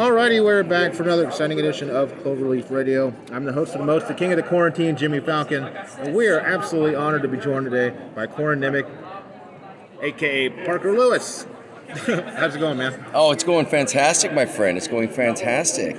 Alrighty, we're back for another exciting edition of Cloverleaf Radio. I'm the host of the most, the king of the quarantine, Jimmy Falcon, and we are absolutely honored to be joined today by Corin Nemec, aka Parker Lewis. How's it going, man? Oh, it's going fantastic, my friend. It's going fantastic.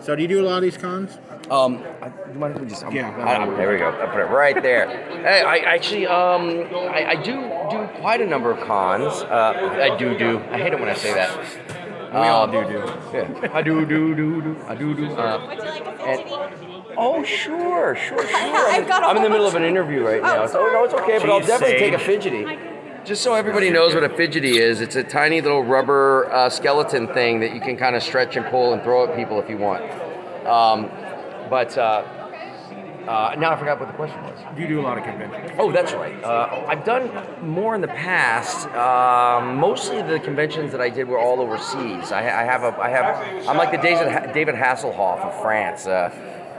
So, do you do a lot of these cons? Um, I, you mind if we just? I'm- Yeah. I- there we go. I put it right there. Hey, I actually, um, I, I do do quite a number of cons. Uh, I do do. I hate it when I say that. We all Um, do do. Yeah. I do do do do. I do do. Uh, Would you like a and- fidgety? oh, sure, sure, sure. I've got a I'm in the whole middle of bunch an interview right now. Oh, so, no, it's okay, but I'll Jeez, definitely take a fidgety. Just so everybody knows what a fidgety is, it's a tiny little rubber uh, skeleton thing that you can kind of stretch and pull and throw at people if you want. Um, but uh, uh, now I forgot what the question was. You do a lot of conventions. Oh, that's right. Uh, I've done more in the past. Um, mostly the conventions that I did were all overseas. I, I have a, I have, I'm like the David David Hasselhoff of France.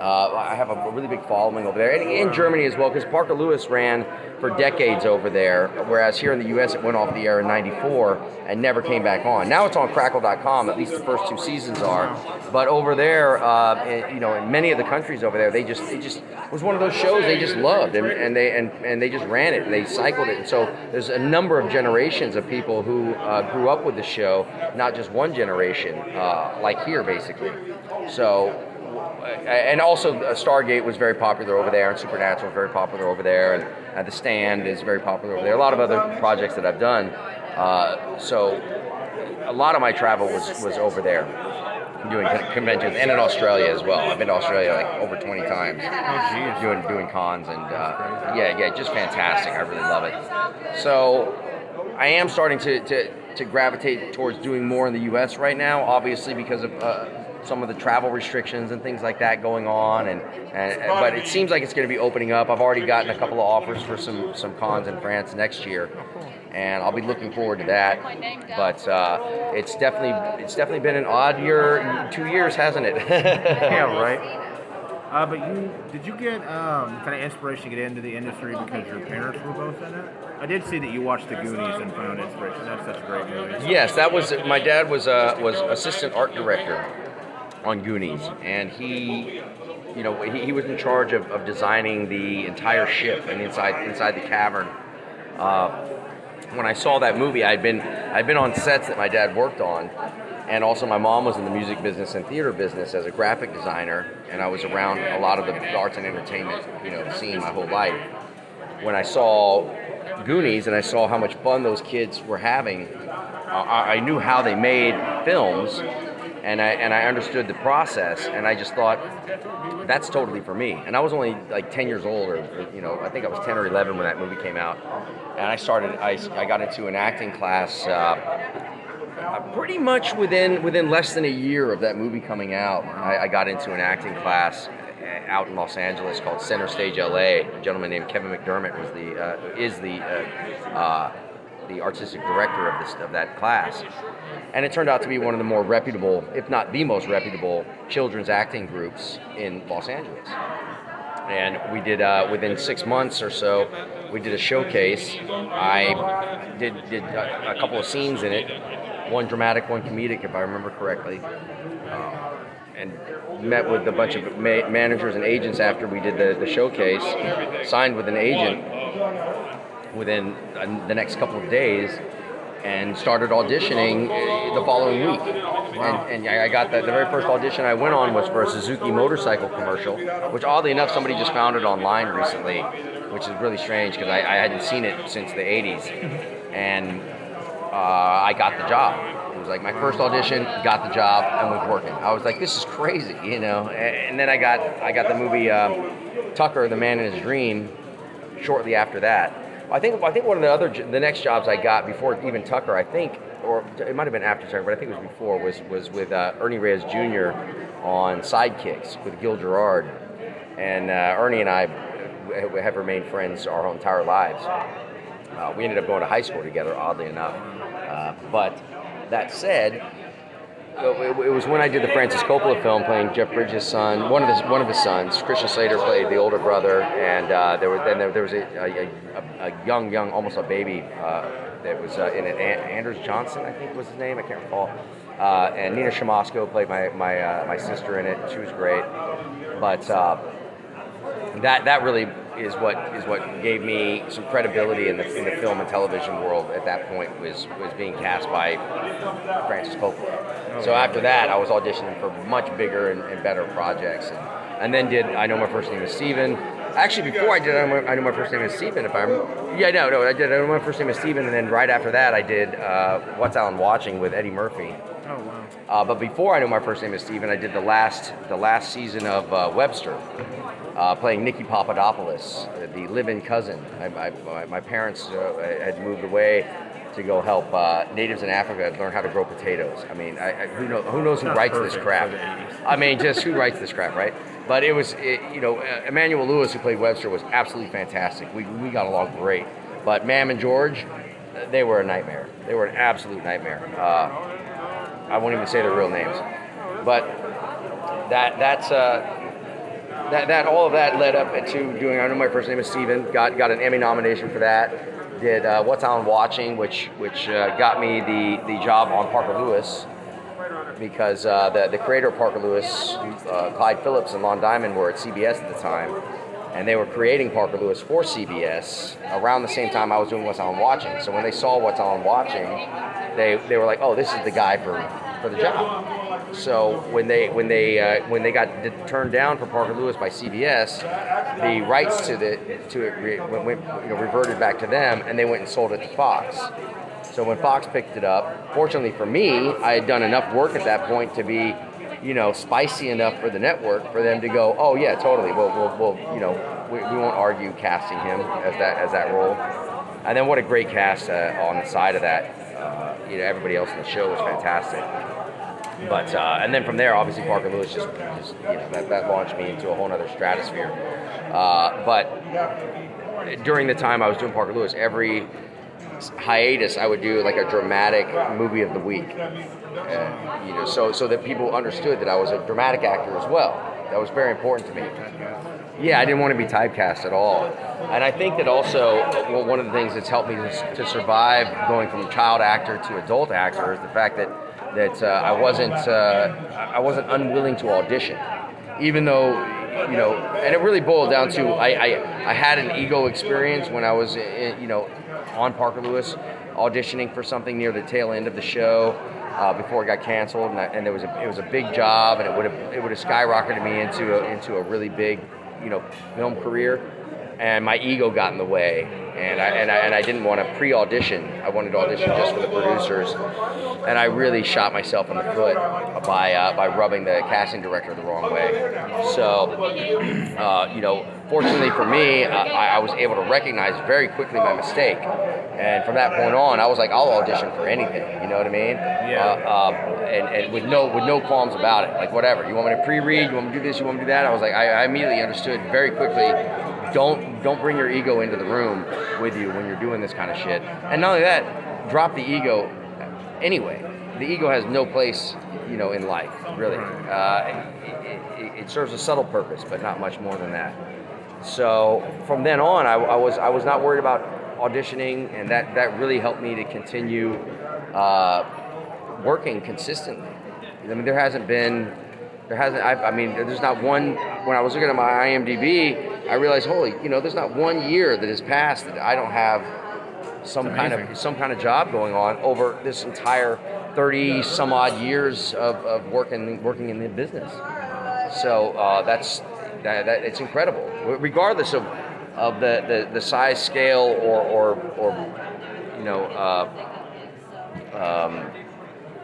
Uh, I have a really big following over there, and in Germany as well, because Parker Lewis ran for decades over there, whereas here in the U.S. it went off the air in '94 and never came back on. Now it's on Crackle.com. At least the first two seasons are, but over there, uh, in- you know, in many of the countries over there, they just, it just was one of those shows they just loved, and, and they and, and they just ran it, and they cycled it. And so there's a number of generations of people who uh, grew up with the show, not just one generation, uh, like here basically. So and also uh, Stargate was very popular over there, and Supernatural was very popular over there, and uh, The Stand is very popular over there. A lot of other projects that I've done. Uh, so a lot of my travel was was over there, doing conventions, and in Australia as well. I've been to Australia like over 20 times, geez. doing doing cons, and uh, yeah, yeah, just fantastic. I really love it. So I am starting to, to, to gravitate towards doing more in the U.S. right now, obviously because of uh, some of the travel restrictions and things like that going on. And, and but it seems like it's going to be opening up. I've already gotten a couple of offers for some some cons in France next year, and I'll be looking forward to that. But uh, it's definitely it's definitely been an odd year, two years, hasn't it? Yeah, right. Uh, but you did you get um, kind of inspiration to get into the industry because your parents were both in it? I did see that you watched The Goonies and found inspiration. That's such a great movie. Yes, that was my dad was uh, was assistant art director on Goonies, and he, you know, he, he was in charge of, of designing the entire ship and inside inside the cavern. Uh, when I saw that movie, I'd been I'd been on sets that my dad worked on, and also my mom was in the music business and theater business as a graphic designer, and I was around a lot of the arts and entertainment, you know, scene my whole life. When I saw Goonies and I saw how much fun those kids were having, I I knew how they made films, and I and I understood the process, and I just thought that's totally for me. And I was only like 10 years old, or, you know, I think I was 10 or 11 when that movie came out, and I started. I, I got into an acting class. Uh, uh, pretty much within within less than a year of that movie coming out, I, I got into an acting class uh, out in Los Angeles called Center Stage LA. A gentleman named Kevin McDermott was the uh, is the uh, uh, the artistic director of this of that class, and it turned out to be one of the more reputable, if not the most reputable, children's acting groups in Los Angeles. And we did uh, within six months or so, we did a showcase. I did did a, a couple of scenes in it, one dramatic, one comedic, if I remember correctly. Um, and met with a bunch of ma- managers and agents after we did the, the showcase. Signed with an agent within uh, the next couple of days and started auditioning uh, the following week. And, and I got the, the very first audition I went on was for a Suzuki motorcycle commercial, which oddly enough somebody just found it online recently, which is really strange because I, I hadn't seen it since the 80s. And uh, I got the job. It was like my first audition, got the job, and was working. I was like, this is crazy, you know. And, and then I got I got the movie um, Tucker, The Man in His Dream, shortly after that. I think I think one of the other the next jobs I got before even Tucker, I think, or it might have been after Tucker, but I think it was before, was was with uh, Ernie Reyes Jr. on Sidekicks with Gil Gerard, and uh, Ernie and I have remained friends our entire lives. Uh, we ended up going to high school together, oddly enough. Uh, but that said, it, was when I did the Francis Coppola film, playing Jeff Bridges' son, one of his one of his sons. Christian Slater played the older brother, and uh, there was then there, there was a, a, a, young, young, almost a baby uh, that was uh, in it. An- Anders Johnson, I think was his name. I can't recall. Uh, and Nina Siemaszko played my my uh, my sister in it. She was great, but uh, that that really is what is what gave me some credibility in the in the film and television world at that point was was being cast by Francis Coppola. So after that, I was auditioning for much bigger and, and better projects, and, and then did I know my first name is Steven. Actually, before I did I know, my, I know my first name is Steven. If I'm yeah, no, no, I did I know my first name is Steven, and then right after that, I did uh, What's Alan Watching with Eddie Murphy. Oh wow. Uh, but before I knew my first name is Steven, I did the last the last season of uh, Webster, uh, playing Nikki Papadopoulos, the live-in cousin. I, I, my- my parents uh, had moved away to go help uh, natives in Africa learn how to grow potatoes. I mean, I, I, who, know, who knows who Sounds writes this crap? for the 80s. I mean, just who writes this crap, right? But it was, it, you know, uh, Emmanuel Lewis, who played Webster, was absolutely fantastic. We, we got along great. But Mam and George, they were a nightmare. They were an absolute nightmare. Uh, I won't even say their real names, but that that's uh, that that all of that led up to doing. I know my first name is Steven. Got got an Emmy nomination for that. Did uh, What's Alan Watching, which which uh, got me the the job on Parker Lewis because uh, the the creator of Parker Lewis, uh, Clyde Phillips and Lon Diamond were at CBS at the time. And they were creating Parker Lewis for CBS around the same time I was doing What's Alan Watching. So when they saw What's Alan Watching, they, they were like, "Oh, this is the guy for, for the job." So when they when they uh, when they got d- turned down for Parker Lewis by CBS, the rights to the to it re- went, went, you know, reverted back to them, and they went and sold it to Fox. So when Fox picked it up, fortunately for me, I had done enough work at that point to be, you know, spicy enough for the network for them to go, oh yeah, totally. We'll, we'll, we'll you know, we, we won't argue casting him as that as that role. And then what a great cast uh, on the side of that. Uh, you know, everybody else in the show was fantastic. But uh, and then from there, obviously Parker Lewis just, just you know that, that launched me into a whole other stratosphere. Uh, but during the time I was doing Parker Lewis, every hiatus I would do like a dramatic movie of the week. Uh, you know, so so that people understood that I was a dramatic actor as well. That was very important to me. Yeah, I didn't want to be typecast at all. And I think that also one of the things that's helped me to, to survive going from child actor to adult actor is the fact that that uh, I wasn't uh, I wasn't unwilling to audition, even though you know. And it really boiled down to I I, I had an ego experience when I was in, you know on Parker Lewis auditioning for something near the tail end of the show. Uh, before it got canceled, and, I, and it was a it was a big job, and it would have it would have skyrocketed me into a, into a really big, you know, film career. And my ego got in the way, and I and I, and I didn't want to pre-audition. I wanted to audition just for the producers, and I really shot myself in the foot by uh, by rubbing the casting director the wrong way. So, uh, you know, fortunately for me, I, I was able to recognize very quickly my mistake, and from that point on, I was like, I'll audition for anything. You know what I mean? Yeah. Uh, um, and, and with no with no qualms about it. Like whatever. You want me to pre-read? You want me to do this? You want me to do that? I was like, I, I immediately understood very quickly. Don't don't bring your ego into the room with you when you're doing this kind of shit. And not only that, drop the ego anyway. The ego has no place, you know, in life, really. Uh, it, it, it serves a subtle purpose, but not much more than that. So from then on, I, I was I was not worried about auditioning, and that that really helped me to continue uh, working consistently. I mean, there hasn't been there hasn't I, I mean there's not one when I was looking at my IMDb, I realized holy you know there's not one year that has passed that I don't have some kind of some kind of job going on over this entire 30 some odd years of, of working working in the business. So uh, that's that, that it's incredible, regardless of of the, the, the size, scale, or or, or you know uh, um,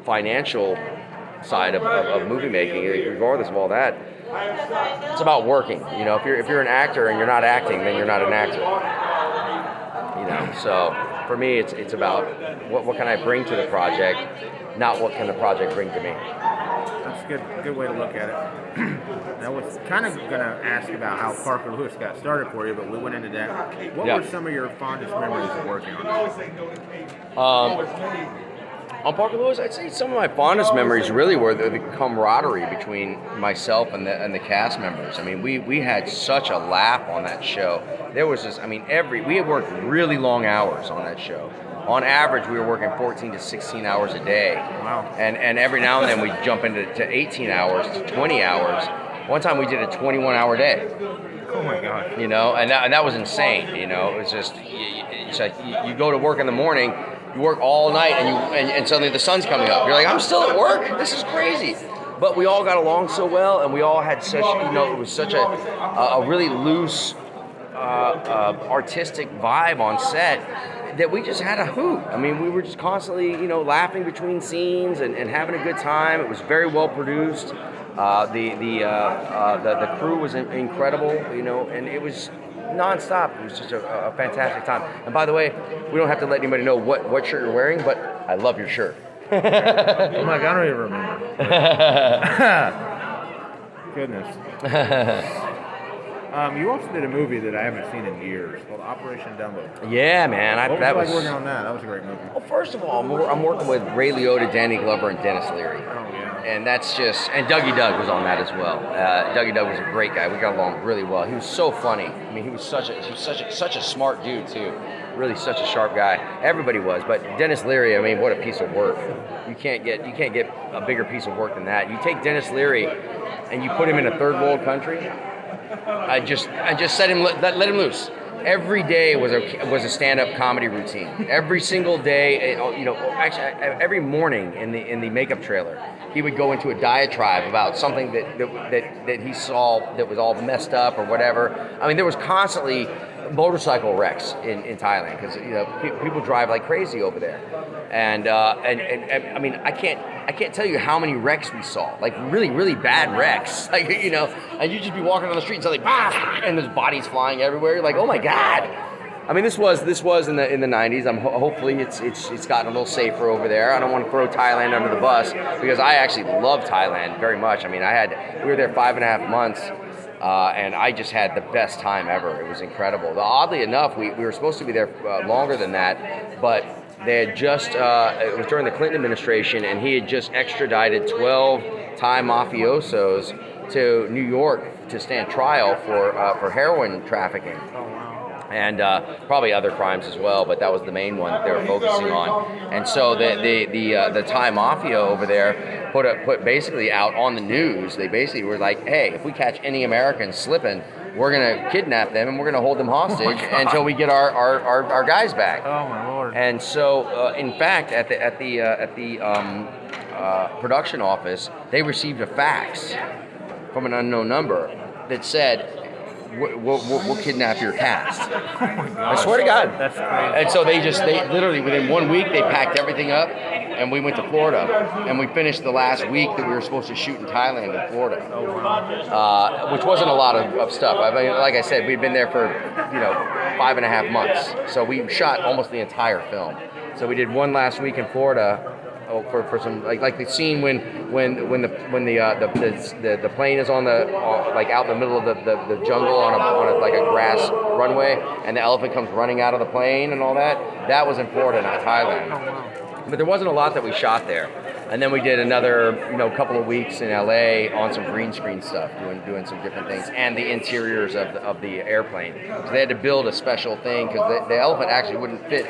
financial side of, of, of movie making. Regardless of all that, it's about working. You know, if you're if you're an actor and you're not acting, then you're not an actor. You know, so for me, it's it's about what what can I bring to the project, not what can the project bring to me. That's a good good way to look at it. I was kind of gonna ask about how Parker Lewis got started for you, but we went into that. What Yeah. were some of your fondest memories of working on? Um, on Parker Lewis, I'd say some of my fondest memories really were the, the camaraderie between myself and the and the cast members. I mean, we we had such a laugh on that show. There was just, I mean, every we had worked really long hours on that show. On average, we were working 14 to 16 hours a day. Wow. And and every now and then we'd jump into to 18 hours to 20 hours. One time we did a 21 hour day Oh my god. you know, and that, and that was insane. You know, it was just it's like you, go to work in the morning, you work all night, and you and, and suddenly the sun's coming up. You're like, I'm still at work. This is crazy. But we all got along so well, and we all had such you know, it was such a a, a really loose, uh, uh, artistic vibe on set that we just had a hoot. I mean, we were just constantly, you know, laughing between scenes and, and having a good time. It was very well produced. Uh, the the, uh, uh, the the crew was in- incredible, you know, and it was nonstop. It was just a, a fantastic time. And by the way, we don't have to let anybody know what, what shirt you're wearing, but I love your shirt. Oh my god, I don't even remember. Goodness. um, you also did a movie that I haven't seen in years called Operation Dumbo. yeah, man, I, What was that it like was. working on that? That was a great movie. Well, first of all, I'm, I'm working with Ray Liotta, Danny Glover, and Denis Leary. Oh yeah. and that's just and Dougie Doug was on that as well. Uh, Dougie Doug was a great guy. We got along really well. He was so funny. I mean, he was such a he was such a such a smart dude too. Really, such a sharp guy. Everybody was, but Denis Leary. I mean, what a piece of work. You can't get you can't get a bigger piece of work than that. You take Denis Leary, and you put him in a third world country. I just I just set him let, let him loose. Every day was a was a stand up comedy routine. Every single day, eh, you know, actually every morning in the in the makeup trailer, he would go into a diatribe about something that that that, that he saw that was all messed up or whatever. I mean, there was constantly motorcycle wrecks in, in Thailand because you know pe- people drive like crazy over there, and, uh, and and and I mean I can't I can't tell you how many wrecks we saw like really really bad wrecks like you know and you just be walking on the street and suddenly bah, and there's bodies flying everywhere you're like oh my god. I mean, this was this was in the in the '90s. I'm ho- hopefully it's it's it's gotten a little safer over there. I don't want to throw Thailand under the bus because I actually love Thailand very much. I mean, I had we were there five and a half months, uh, and I just had the best time ever. It was incredible. Oddly enough, we, we were supposed to be there uh, longer than that, but they had just uh, it was during the Clinton administration, and he had just extradited 12 Thai mafiosos to New York to stand trial for uh, for heroin trafficking and uh, probably other crimes as well. But that was the main one that they were focusing on. And so the the the, uh, the Thai mafia over there put a, put basically out on the news. They basically were like, "Hey, if we catch any Americans slipping." We're gonna kidnap them and we're gonna hold them hostage until we get our, our, our, our guys back. Oh my lord. And so, uh, in fact, at the at the uh, at the um, uh, production office, they received a fax from an unknown number that said, "We'll, we'll, we'll kidnap your cast." I swear to God. That's crazy. And so they just they literally within one week they packed everything up, and we went to Florida, and we finished the last week that we were supposed to shoot in Thailand in Florida Oh uh, which wasn't a lot of, of stuff. I mean, like I said, we'd been there for you know five and a half months, so we shot almost the entire film. So we did one last week in Florida. Oh, For, for some like like the scene when when when the when the uh, the, the, the plane is on the uh, like out in the middle of the, the, the jungle on a, on a like a grass runway and the elephant comes running out of the plane and all that that was in Florida not Thailand but there wasn't a lot that we shot there. And then we did another, you know, couple of weeks in LA on some green screen stuff, doing doing some different things, and the interiors of the, of the airplane. So they had to build a special thing because the, the elephant actually wouldn't fit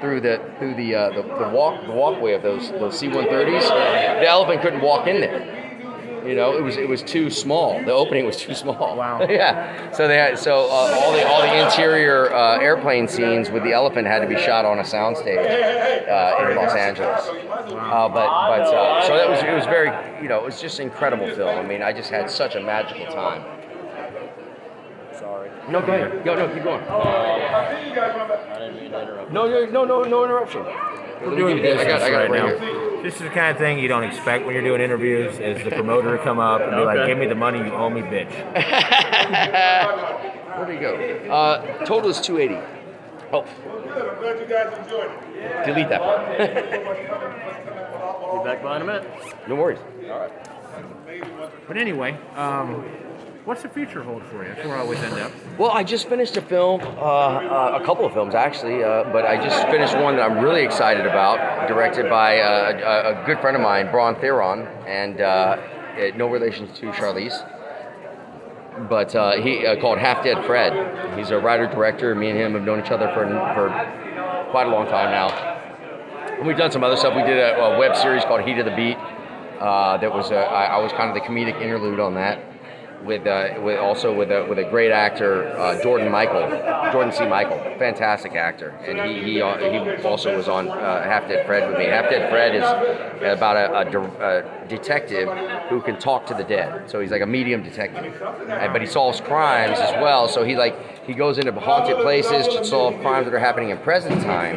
through the through the uh, the, the walk the walkway of those those C-130s. The elephant couldn't walk in there. You know, it was it was too small. The opening was too small. Wow. yeah. So they had, so uh, all the all the interior uh, airplane scenes with the elephant had to be shot on a soundstage uh, in Los Angeles. Uh, but but uh, so that was it was very you know it was just incredible film. I mean, I just had such a magical time. Sorry. No, go ahead. Go, no, keep going. I didn't mean to interrupt. No, no, no, no, no interruption. We're doing I business got, I got right right now. This is the kind of thing you don't expect when you're doing interviews. Is the promoter to come up and be like, "Give me the money you owe me, bitch." Where do you go? Uh, total is 280. Oh, Glad you guys enjoyed it. delete that part. Be back behind a minute. no worries. But anyway, um, what's the future hold for you? That's where I always end up. Well, I just finished a film, uh, uh, a couple of films actually, uh, but I just finished one that I'm really excited about, directed by uh, a, a good friend of mine, Braun Theron, and uh, uh, no relation to Charlize. But uh, he called Half Dead Fred. He's a writer director. Me and him have known each other for for quite a long time now. And we've done some other stuff. We did a, a web series called Heat of the Beat. That was a, I, I was kind of the comedic interlude on that, with uh, with also with a with a great actor, uh, Jordan Michael, Jordan C. Michael, fantastic actor, and he he, uh, he also was on uh, Half Dead Fred with me. Half Dead Fred is about a, a de- a detective who can talk to the dead. So he's like a medium detective, but he solves crimes as well. So he like he goes into haunted places to solve crimes that are happening in present time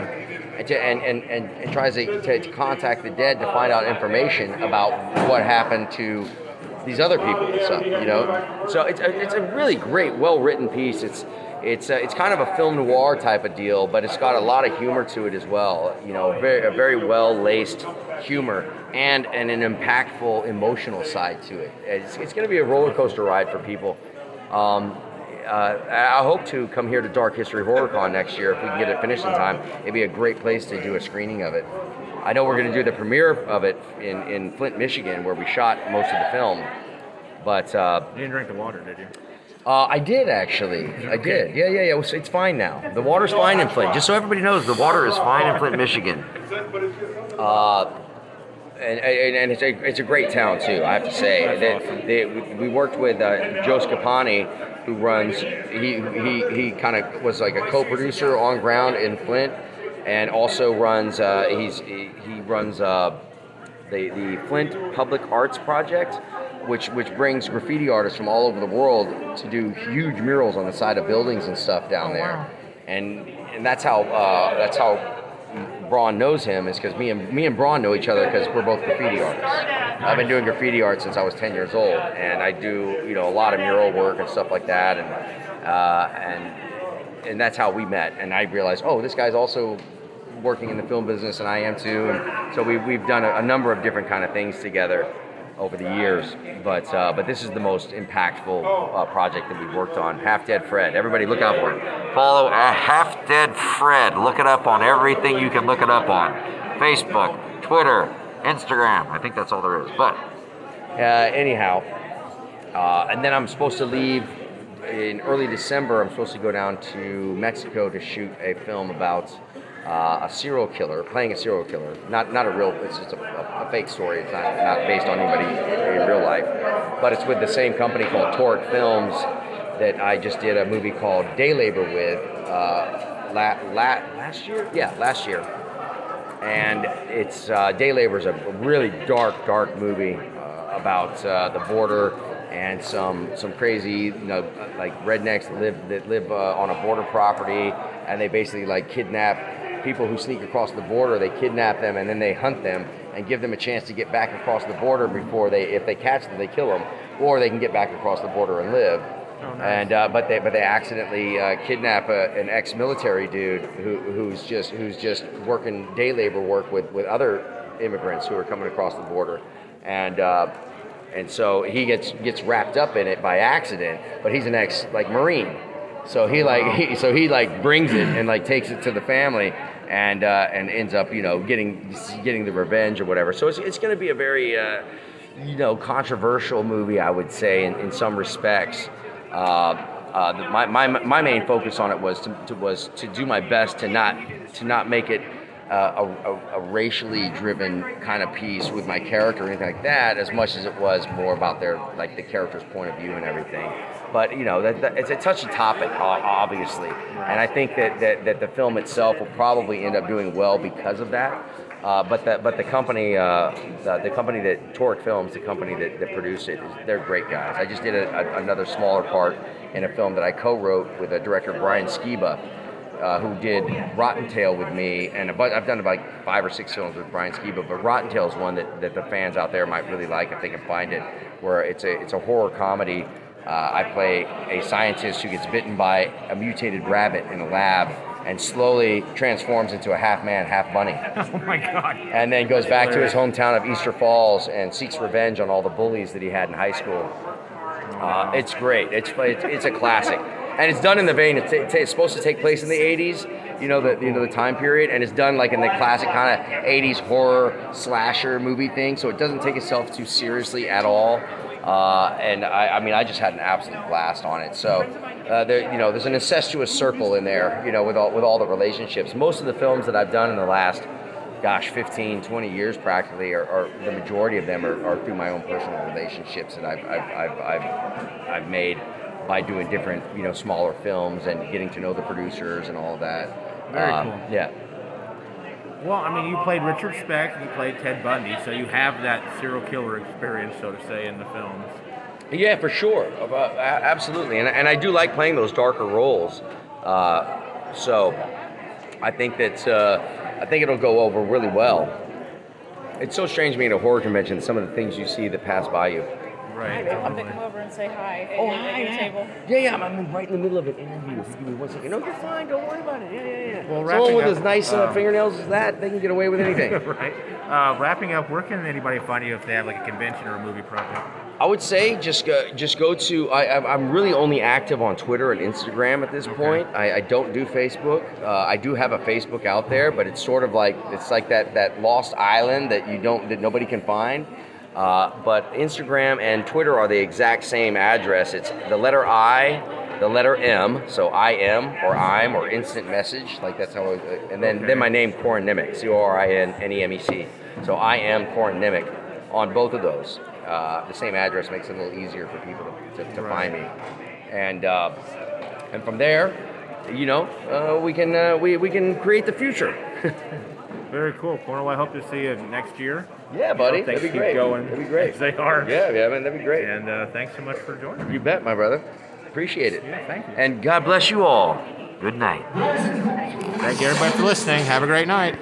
and, and, and, and, and tries to, to, to contact the dead to find out information about what happened to these other people you know. So it's a, it's a really great, well written piece. It's it's uh, it's kind of a film noir type of deal, but it's got a lot of humor to it as well. You know, very a very well laced humor and, and an impactful emotional side to it. It's, it's going to be a roller coaster ride for people. Um, uh, I hope to come here to Dark History HorrorCon next year if we can get it finished in time. It'd be a great place to do a screening of it. I know we're going to do the premiere of it in, in Flint, Michigan, where we shot most of the film. But uh, You didn't drink the water, did you? uh, I did actually. I did. Yeah, yeah, yeah. It's, it's fine now. The water's fine in Flint. Just so everybody knows, the water is fine in Flint, Michigan. Uh, and, and, and it's a it's a great town too. I have to say. They, they, we- we worked with uh, Joe Scapani, who runs. He he, he kind of was like a co-producer on ground in Flint, and also runs. Uh, he's he, he runs uh, the the Flint Public Arts Project, which which brings graffiti artists from all over the world to do huge murals on the side of buildings and stuff down there, and and that's how uh, that's how Braun knows him is because me and me and Braun know each other because we're both graffiti artists. I've been doing graffiti art since I was 10 years old, and I do you know a lot of mural work and stuff like that, and uh, and and that's how we met. And I realized, oh, this guy's also working in the film business, and I am too. And so we we've done a, a number of different kind of things together over the years. But uh, but this is the most impactful uh, project that we've worked on. Half Dead Fred. Everybody, look out for it. Follow uh, Half Dead Fred. Look it up on everything you can look it up on. Facebook, Twitter, Instagram. I think that's all there is. But uh, anyhow, uh, and then I'm supposed to leave in early December. I'm supposed to go down to Mexico to shoot a film about uh, a serial killer, playing a serial killer. Not not a real. It's just a, a, a fake story. It's not not based on anybody in real life, but it's with the same company called Toric Films that I just did a movie called Day Labor with uh, la, la, last year. Yeah, last year and it's uh, Day Labor is a really dark, dark movie uh, about uh, the border and some some crazy, you know, like rednecks that live that live uh, on a border property, and they basically like kidnap people who sneak across the border. They kidnap them and then they hunt them and give them a chance to get back across the border before they, if they catch them, they kill them, or they can get back across the border and live. And uh, but they but they accidentally uh, kidnap a, an ex-military dude who, who's just who's just working day labor work with, with other immigrants who are coming across the border, and uh, and so he gets gets wrapped up in it by accident. But he's an ex like Marine, so he like he, so he like brings it and like takes it to the family. And uh, and ends up you know getting getting the revenge or whatever. So it's, it's going to be a very uh, you know controversial movie, I would say, in, in some respects. Uh, uh, my, my, my main focus on it was to, to was to do my best to not to not make it uh, a, a, a racially driven kind of piece with my character or anything like that, as much as it was more about their like the character's point of view and everything. But you know, that, that- it's a touchy topic, obviously, and I think that, that, that the film itself will probably end up doing well because of that. Uh, but the but the company uh, the, the company that Toric Films, the company that, that produced it, they're great guys. I just did a, a, another smaller part in a film that I co-wrote with a director Brian Skiba, uh, who did Rotten Tail with me, and a bu- I've done like five or six films with Brian Skiba, but Rotten Tail is one that, that the fans out there might really like if they can find it, where it's a it's a horror comedy. Uh, I play a scientist who gets bitten by a mutated rabbit in a lab and slowly transforms into a half man, half bunny Oh my god. and then goes back to his hometown of Easter Falls and seeks revenge on all the bullies that he had in high school. Uh, it's great. It's, it's it's a classic, and it's done in the vein. It's, it's supposed to take place in the '80s, you know the you know the time period, and it's done like in the classic kind of '80s horror slasher movie thing. So it doesn't take itself too seriously at all. Uh, and I, I mean, I just had an absolute blast on it. So, uh, there, you know, there's an incestuous circle in there, you know, with all with all the relationships. Most of the films that I've done in the last gosh, 15, 20 years practically, or the majority of them are, are through my own personal relationships that I've, I've, I've, I've, I've made by doing different, you know, smaller films and getting to know the producers and all of that. Very Um, cool. Yeah. Well, I mean, you played Richard Speck, you played Ted Bundy, so you have that serial killer experience, so to say, in the films. Yeah, for sure. Uh, absolutely. And, and I do like playing those darker roles. Uh, so I think that uh, I think it'll go over really well. It's so strange being at a horror convention, some of the things you see that pass by you. Right. I'll pick them over and say hi Oh, at, at your table. Yeah, yeah, I'm, I'm right in the middle of an interview. If you give me one second. No, you're fine. Don't worry about it. Yeah, yeah, yeah. Well, Someone wrapping with up, as nice uh, um, fingernails as that, they can get away with anything. right. Uh, wrapping up, where can anybody find you if they have like a convention or a movie project? I would say just go, just go to. I, I'm- I'm really only active on Twitter and Instagram at this point. I, I don't do Facebook. Uh, I do have a Facebook out there, but it's sort of like it's like that that lost island that you don't that nobody can find. Uh, but Instagram and Twitter are the exact same address. It's the letter I, the letter M, so I am or I'm or instant message. Like that's how. I, and then Okay. then my name Corin Nemec, C O R I N N E M E C. So I am Corin Nemec on both of those. Uh, the same address makes it a little easier for people to, to, to Right. find me, and uh, and from there, you know, uh, we can uh, we, we can create the future. Very cool. Cornell, I hope to see you next year. Yeah, You know, buddy, that'd be keep great. going That'd be great. they are. yeah, yeah, man, that'd be great. And uh, thanks so much for joining me. You bet, my brother. Appreciate it. Yeah, thank you. And God bless you all. Good night. Thank you, everybody, for listening. Have a great night.